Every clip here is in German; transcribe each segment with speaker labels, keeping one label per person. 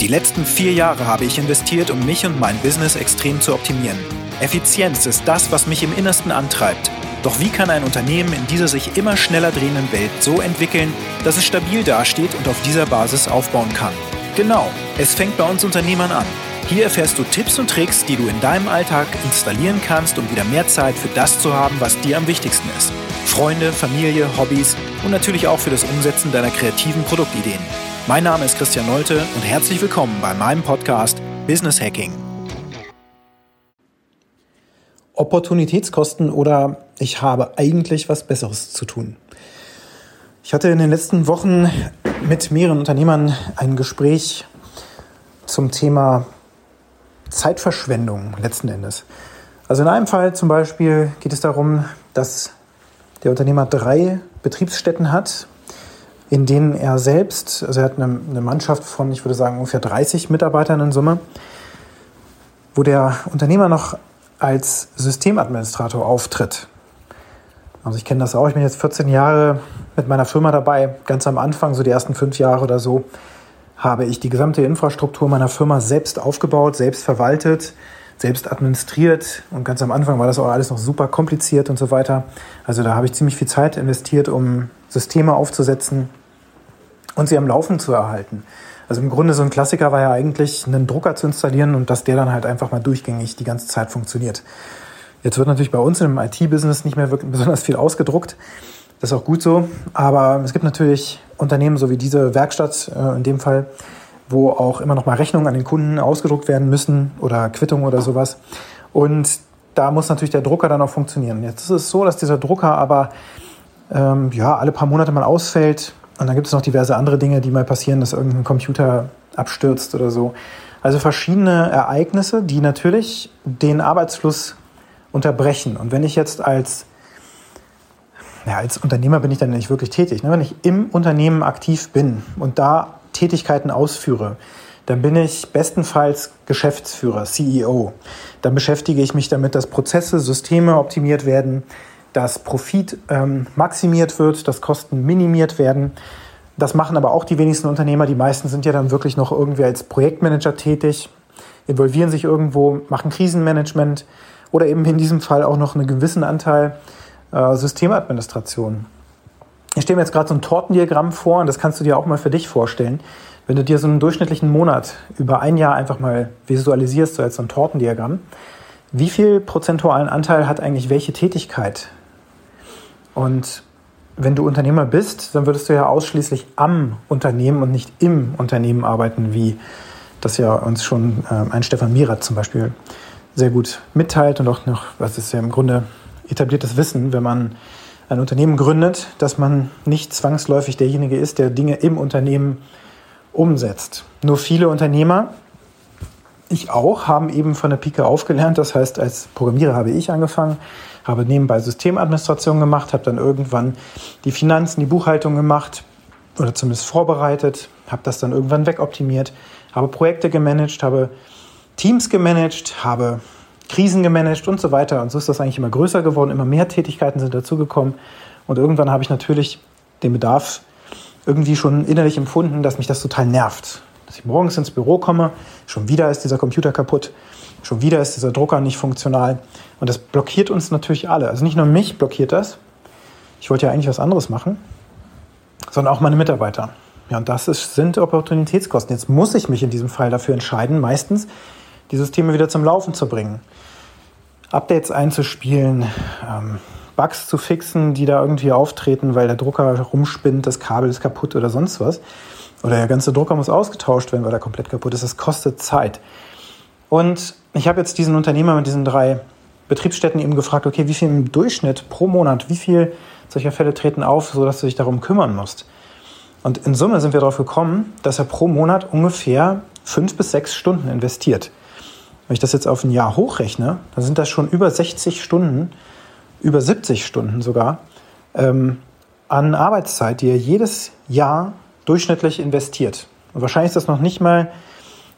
Speaker 1: Die letzten vier Jahre habe ich investiert, um mich und mein Business extrem zu optimieren. Effizienz ist das, was mich im Innersten antreibt. Doch wie kann ein Unternehmen in dieser sich immer schneller drehenden Welt so entwickeln, dass es stabil dasteht und auf dieser Basis aufbauen kann? Genau, es fängt bei uns Unternehmern an. Hier erfährst du Tipps und Tricks, die du in deinem Alltag installieren kannst, um wieder mehr Zeit für das zu haben, was dir am wichtigsten ist. Freunde, Familie, Hobbys und natürlich auch für das Umsetzen deiner kreativen Produktideen. Mein Name ist Christian Nolte und herzlich willkommen bei meinem Podcast Business Hacking.
Speaker 2: Opportunitätskosten oder ich habe eigentlich was Besseres zu tun. Ich hatte in den letzten Wochen mit mehreren Unternehmern ein Gespräch zum Thema Zeitverschwendung letzten Endes. Also in einem Fall zum Beispiel geht es darum, dass der Unternehmer drei Betriebsstätten hat, in denen er selbst, also er hat eine, eine Mannschaft von, ich würde sagen, ungefähr 30 Mitarbeitern in Summe, wo der Unternehmer noch als Systemadministrator auftritt. Also ich kenne das auch, ich bin jetzt 14 Jahre mit meiner Firma dabei, ganz am Anfang, so die ersten fünf Jahre oder so, habe ich die gesamte Infrastruktur meiner Firma selbst aufgebaut, selbst verwaltet, selbst administriert und ganz am Anfang war das auch alles noch super kompliziert und so weiter. Also da habe ich ziemlich viel Zeit investiert, um Systeme aufzusetzen und sie am Laufen zu erhalten. Also im Grunde so ein Klassiker war ja eigentlich, einen Drucker zu installieren und dass der dann halt einfach mal durchgängig die ganze Zeit funktioniert. Jetzt wird natürlich bei uns im IT-Business nicht mehr wirklich besonders viel ausgedruckt. Das ist auch gut so. Aber es gibt natürlich Unternehmen, so wie diese Werkstatt äh, in dem Fall, wo auch immer noch mal Rechnungen an den Kunden ausgedruckt werden müssen oder Quittungen oder sowas. Und da muss natürlich der Drucker dann auch funktionieren. Jetzt ist es so, dass dieser Drucker aber ähm, ja, alle paar Monate mal ausfällt und dann gibt es noch diverse andere Dinge, die mal passieren, dass irgendein Computer abstürzt oder so. Also verschiedene Ereignisse, die natürlich den Arbeitsfluss unterbrechen. Und wenn ich jetzt als, ja, als Unternehmer bin ich dann nicht wirklich tätig. Ne? Wenn ich im Unternehmen aktiv bin und da Tätigkeiten ausführe, dann bin ich bestenfalls Geschäftsführer, CEO. Dann beschäftige ich mich damit, dass Prozesse, Systeme optimiert werden, dass Profit ähm, maximiert wird, dass Kosten minimiert werden. Das machen aber auch die wenigsten Unternehmer. Die meisten sind ja dann wirklich noch irgendwie als Projektmanager tätig, involvieren sich irgendwo, machen Krisenmanagement oder eben in diesem Fall auch noch einen gewissen Anteil äh, Systemadministration. Ich stelle mir jetzt gerade so ein Tortendiagramm vor und das kannst du dir auch mal für dich vorstellen. Wenn du dir so einen durchschnittlichen Monat über ein Jahr einfach mal visualisierst, so als so ein Tortendiagramm, wie viel prozentualen Anteil hat eigentlich welche Tätigkeit und wenn du Unternehmer bist, dann würdest du ja ausschließlich am Unternehmen und nicht im Unternehmen arbeiten, wie das ja uns schon äh, ein Stefan Mirat zum Beispiel sehr gut mitteilt und auch noch, was ist ja im Grunde etabliertes Wissen, wenn man ein Unternehmen gründet, dass man nicht zwangsläufig derjenige ist, der Dinge im Unternehmen umsetzt. Nur viele Unternehmer, ich auch, haben eben von der Pike aufgelernt. Das heißt, als Programmierer habe ich angefangen, habe nebenbei Systemadministration gemacht, habe dann irgendwann die Finanzen, die Buchhaltung gemacht oder zumindest vorbereitet, habe das dann irgendwann wegoptimiert, habe Projekte gemanagt, habe Teams gemanagt, habe Krisen gemanagt und so weiter. Und so ist das eigentlich immer größer geworden, immer mehr Tätigkeiten sind dazugekommen. Und irgendwann habe ich natürlich den Bedarf irgendwie schon innerlich empfunden, dass mich das total nervt. Dass ich morgens ins Büro komme, schon wieder ist dieser Computer kaputt, Schon wieder ist dieser Drucker nicht funktional. Und das blockiert uns natürlich alle. Also nicht nur mich blockiert das. Ich wollte ja eigentlich was anderes machen, sondern auch meine Mitarbeiter. Ja, und das ist, sind Opportunitätskosten. Jetzt muss ich mich in diesem Fall dafür entscheiden, meistens die Systeme wieder zum Laufen zu bringen. Updates einzuspielen, ähm, Bugs zu fixen, die da irgendwie auftreten, weil der Drucker rumspinnt, das Kabel ist kaputt oder sonst was. Oder der ganze Drucker muss ausgetauscht werden, weil er komplett kaputt ist. Das kostet Zeit. Und ich habe jetzt diesen Unternehmer mit diesen drei Betriebsstätten eben gefragt, okay, wie viel im Durchschnitt pro Monat, wie viel solcher Fälle treten auf, sodass du dich darum kümmern musst. Und in Summe sind wir darauf gekommen, dass er pro Monat ungefähr fünf bis sechs Stunden investiert. Wenn ich das jetzt auf ein Jahr hochrechne, dann sind das schon über 60 Stunden, über 70 Stunden sogar, ähm, an Arbeitszeit, die er jedes Jahr durchschnittlich investiert. Und wahrscheinlich ist das noch nicht mal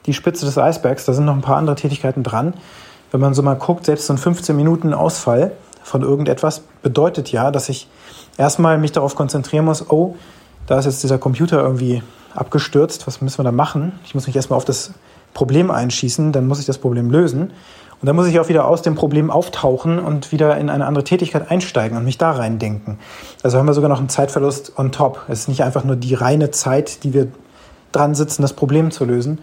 Speaker 2: die Spitze des Eisbergs. Da sind noch ein paar andere Tätigkeiten dran. Wenn man so mal guckt, selbst so ein 15 Minuten Ausfall von irgendetwas bedeutet ja, dass ich erstmal mich darauf konzentrieren muss, oh, da ist jetzt dieser Computer irgendwie abgestürzt, was müssen wir da machen? Ich muss mich erstmal auf das Problem einschießen, dann muss ich das Problem lösen. Und dann muss ich auch wieder aus dem Problem auftauchen und wieder in eine andere Tätigkeit einsteigen und mich da reindenken. Also haben wir sogar noch einen Zeitverlust on top. Es ist nicht einfach nur die reine Zeit, die wir dran sitzen, das Problem zu lösen,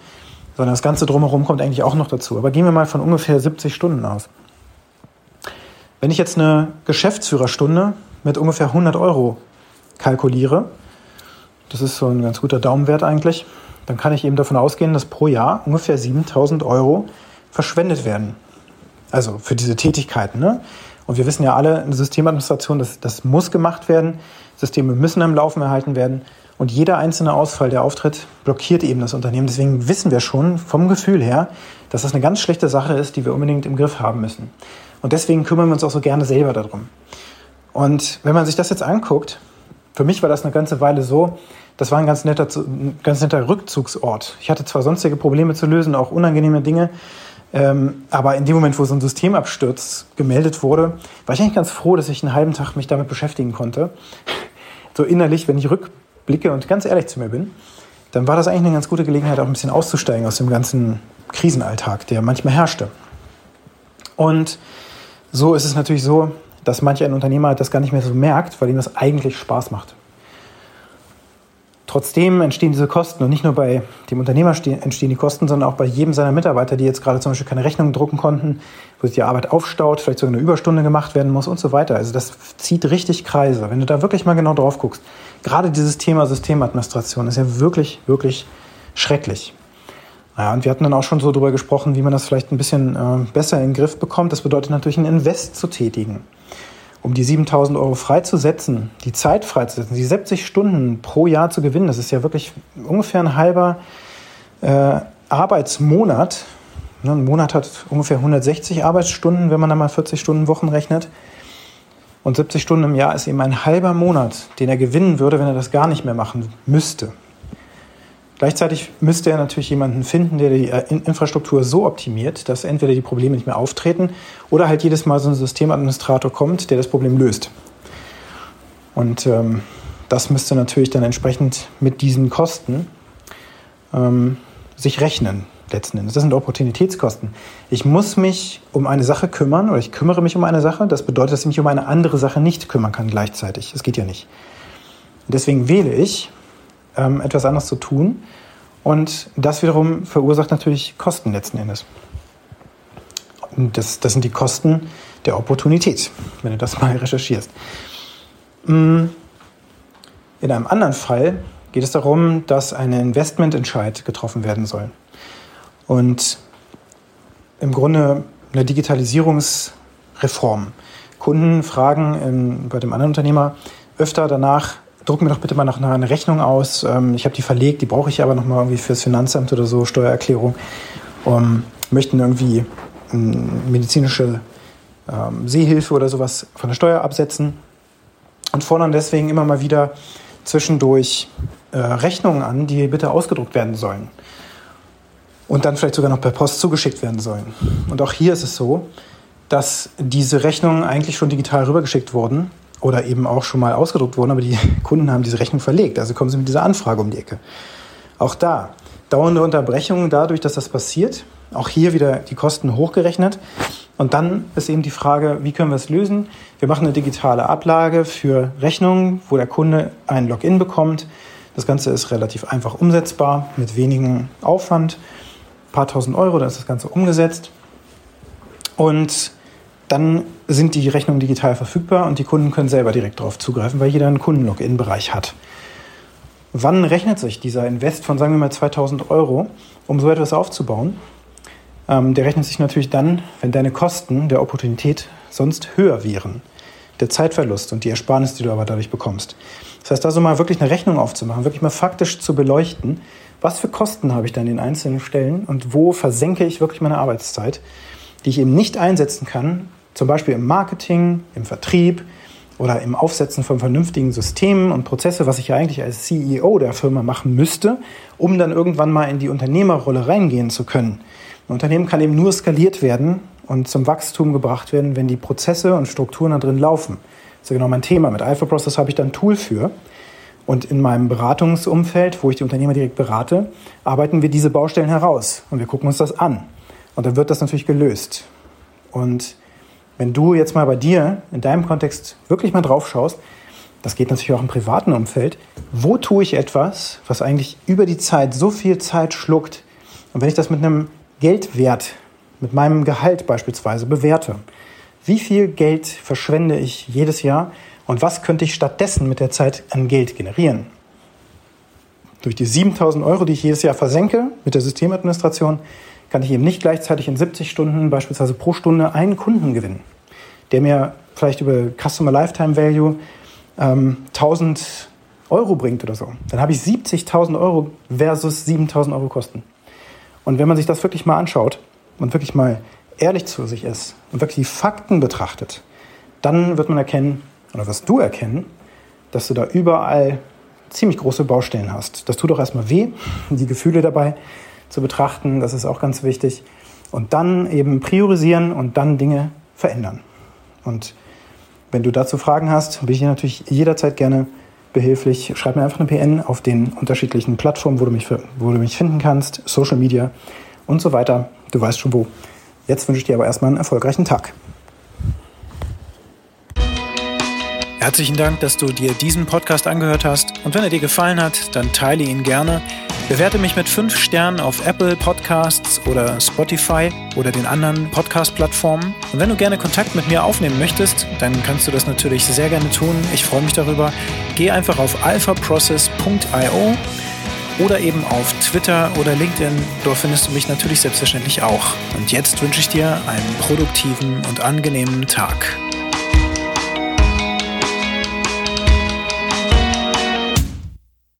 Speaker 2: sondern das Ganze drumherum kommt eigentlich auch noch dazu. Aber gehen wir mal von ungefähr 70 Stunden aus. Wenn ich jetzt eine Geschäftsführerstunde mit ungefähr 100 Euro kalkuliere, das ist so ein ganz guter Daumenwert eigentlich, dann kann ich eben davon ausgehen, dass pro Jahr ungefähr 7000 Euro verschwendet werden. Also für diese Tätigkeiten. Ne? Und wir wissen ja alle, in der Systemadministration, das, das muss gemacht werden. Systeme müssen am Laufen erhalten werden. Und jeder einzelne Ausfall, der auftritt, blockiert eben das Unternehmen. Deswegen wissen wir schon vom Gefühl her, dass das eine ganz schlechte Sache ist, die wir unbedingt im Griff haben müssen. Und deswegen kümmern wir uns auch so gerne selber darum. Und wenn man sich das jetzt anguckt, für mich war das eine ganze Weile so, das war ein ganz netter, ein ganz netter Rückzugsort. Ich hatte zwar sonstige Probleme zu lösen, auch unangenehme Dinge, ähm, aber in dem Moment, wo so ein Systemabsturz gemeldet wurde, war ich eigentlich ganz froh, dass ich einen halben Tag mich damit beschäftigen konnte. So innerlich, wenn ich rückblicke und ganz ehrlich zu mir bin, dann war das eigentlich eine ganz gute Gelegenheit, auch ein bisschen auszusteigen aus dem ganzen Krisenalltag, der manchmal herrschte. Und so ist es natürlich so, dass manch ein Unternehmer das gar nicht mehr so merkt, weil ihm das eigentlich Spaß macht. Trotzdem entstehen diese Kosten und nicht nur bei dem Unternehmer entstehen die Kosten, sondern auch bei jedem seiner Mitarbeiter, die jetzt gerade zum Beispiel keine Rechnungen drucken konnten, wo sich die Arbeit aufstaut, vielleicht sogar eine Überstunde gemacht werden muss und so weiter. Also das zieht richtig Kreise. Wenn du da wirklich mal genau drauf guckst, gerade dieses Thema Systemadministration ist ja wirklich, wirklich schrecklich. Naja, und wir hatten dann auch schon so darüber gesprochen, wie man das vielleicht ein bisschen äh, besser in den Griff bekommt. Das bedeutet natürlich, einen Invest zu tätigen. Um die 7000 Euro freizusetzen, die Zeit freizusetzen, die 70 Stunden pro Jahr zu gewinnen, das ist ja wirklich ungefähr ein halber äh, Arbeitsmonat. Ne, ein Monat hat ungefähr 160 Arbeitsstunden, wenn man dann mal 40 Stunden Wochen rechnet. Und 70 Stunden im Jahr ist eben ein halber Monat, den er gewinnen würde, wenn er das gar nicht mehr machen müsste. Gleichzeitig müsste er natürlich jemanden finden, der die äh, Infrastruktur so optimiert, dass entweder die Probleme nicht mehr auftreten oder halt jedes Mal so ein Systemadministrator kommt, der das Problem löst. Und ähm, das müsste natürlich dann entsprechend mit diesen Kosten ähm, sich rechnen, letzten Endes. Das sind Opportunitätskosten. Ich muss mich um eine Sache kümmern oder ich kümmere mich um eine Sache. Das bedeutet, dass ich mich um eine andere Sache nicht kümmern kann gleichzeitig. Das geht ja nicht. Deswegen wähle ich ähm, etwas anderes zu tun. Und das wiederum verursacht natürlich Kosten letzten Endes. Das, das sind die Kosten der Opportunität, wenn du das mal recherchierst. Mm. In einem anderen Fall geht es darum, dass ein Investmententscheid getroffen werden soll. Und im Grunde eine Digitalisierungsreform. Kunden fragen in, bei dem anderen Unternehmer öfter danach, druck mir doch bitte mal noch eine Rechnung aus. Ähm, ich habe die verlegt, die brauche ich aber noch mal irgendwie fürs Finanzamt oder so, Steuererklärung. Um, möchten irgendwie ähm, medizinische ähm, Seehilfe oder sowas von der Steuer absetzen und fordern deswegen immer mal wieder zwischendurch äh, Rechnungen an, die bitte ausgedruckt werden sollen und dann vielleicht sogar noch per Post zugeschickt werden sollen. Und auch hier ist es so, dass diese Rechnungen eigentlich schon digital rübergeschickt wurden oder eben auch schon mal ausgedruckt wurden, aber die Kunden haben diese Rechnung verlegt. Also kommen sie mit dieser Anfrage um die Ecke. Auch da dauernde Unterbrechungen dadurch, dass das passiert. Auch hier wieder die Kosten hochgerechnet. Und dann ist eben die Frage, wie können wir es lösen? Wir machen eine digitale Ablage für Rechnungen, wo der Kunde ein Login bekommt. Das Ganze ist relativ einfach umsetzbar, mit wenigen Aufwand. Ein paar tausend Euro, dann ist das Ganze umgesetzt. Und dann sind die Rechnungen digital verfügbar und die Kunden können selber direkt darauf zugreifen, weil jeder einen Kunden-Login-Bereich hat. Wann rechnet sich dieser Invest von, sagen wir mal, 2000 Euro, um so etwas aufzubauen? Ähm, der rechnet sich natürlich dann, wenn deine Kosten der Opportunität sonst höher wären. Der Zeitverlust und die Ersparnis, die du aber dadurch bekommst. Das heißt, da so mal wirklich eine Rechnung aufzumachen, wirklich mal faktisch zu beleuchten, was für Kosten habe ich dann in den einzelnen Stellen und wo versenke ich wirklich meine Arbeitszeit, die ich eben nicht einsetzen kann, zum Beispiel im Marketing, im Vertrieb oder im Aufsetzen von vernünftigen Systemen und Prozesse, was ich ja eigentlich als CEO der Firma machen müsste, um dann irgendwann mal in die Unternehmerrolle reingehen zu können. Ein Unternehmen kann eben nur skaliert werden und zum Wachstum gebracht werden, wenn die Prozesse und Strukturen da drin laufen. Das ist ja genau mein Thema. Mit Alpha Process habe ich da ein Tool für. Und in meinem Beratungsumfeld, wo ich die Unternehmer direkt berate, arbeiten wir diese Baustellen heraus und wir gucken uns das an. Und dann wird das natürlich gelöst. Und wenn du jetzt mal bei dir in deinem Kontext wirklich mal drauf schaust, das geht natürlich auch im privaten Umfeld, wo tue ich etwas, was eigentlich über die Zeit so viel Zeit schluckt? Und wenn ich das mit einem Geldwert, mit meinem Gehalt beispielsweise bewerte, wie viel Geld verschwende ich jedes Jahr und was könnte ich stattdessen mit der Zeit an Geld generieren? Durch die 7000 Euro, die ich jedes Jahr versenke mit der Systemadministration, kann ich eben nicht gleichzeitig in 70 Stunden beispielsweise pro Stunde einen Kunden gewinnen, der mir vielleicht über Customer Lifetime Value ähm, 1000 Euro bringt oder so. Dann habe ich 70.000 Euro versus 7.000 Euro Kosten. Und wenn man sich das wirklich mal anschaut und wirklich mal ehrlich zu sich ist und wirklich die Fakten betrachtet, dann wird man erkennen, oder wirst du erkennen, dass du da überall ziemlich große Baustellen hast. Das tut auch erstmal weh, die Gefühle dabei zu betrachten, das ist auch ganz wichtig. Und dann eben priorisieren und dann Dinge verändern. Und wenn du dazu Fragen hast, bin ich dir natürlich jederzeit gerne behilflich. Schreib mir einfach eine PN auf den unterschiedlichen Plattformen, wo du mich, wo du mich finden kannst, Social Media und so weiter. Du weißt schon wo. Jetzt wünsche ich dir aber erstmal einen erfolgreichen Tag.
Speaker 1: Herzlichen Dank, dass du dir diesen Podcast angehört hast. Und wenn er dir gefallen hat, dann teile ihn gerne. Bewerte mich mit 5 Sternen auf Apple Podcasts oder Spotify oder den anderen Podcast-Plattformen. Und wenn du gerne Kontakt mit mir aufnehmen möchtest, dann kannst du das natürlich sehr gerne tun. Ich freue mich darüber. Geh einfach auf alphaprocess.io oder eben auf Twitter oder LinkedIn. Dort findest du mich natürlich selbstverständlich auch. Und jetzt wünsche ich dir einen produktiven und angenehmen Tag.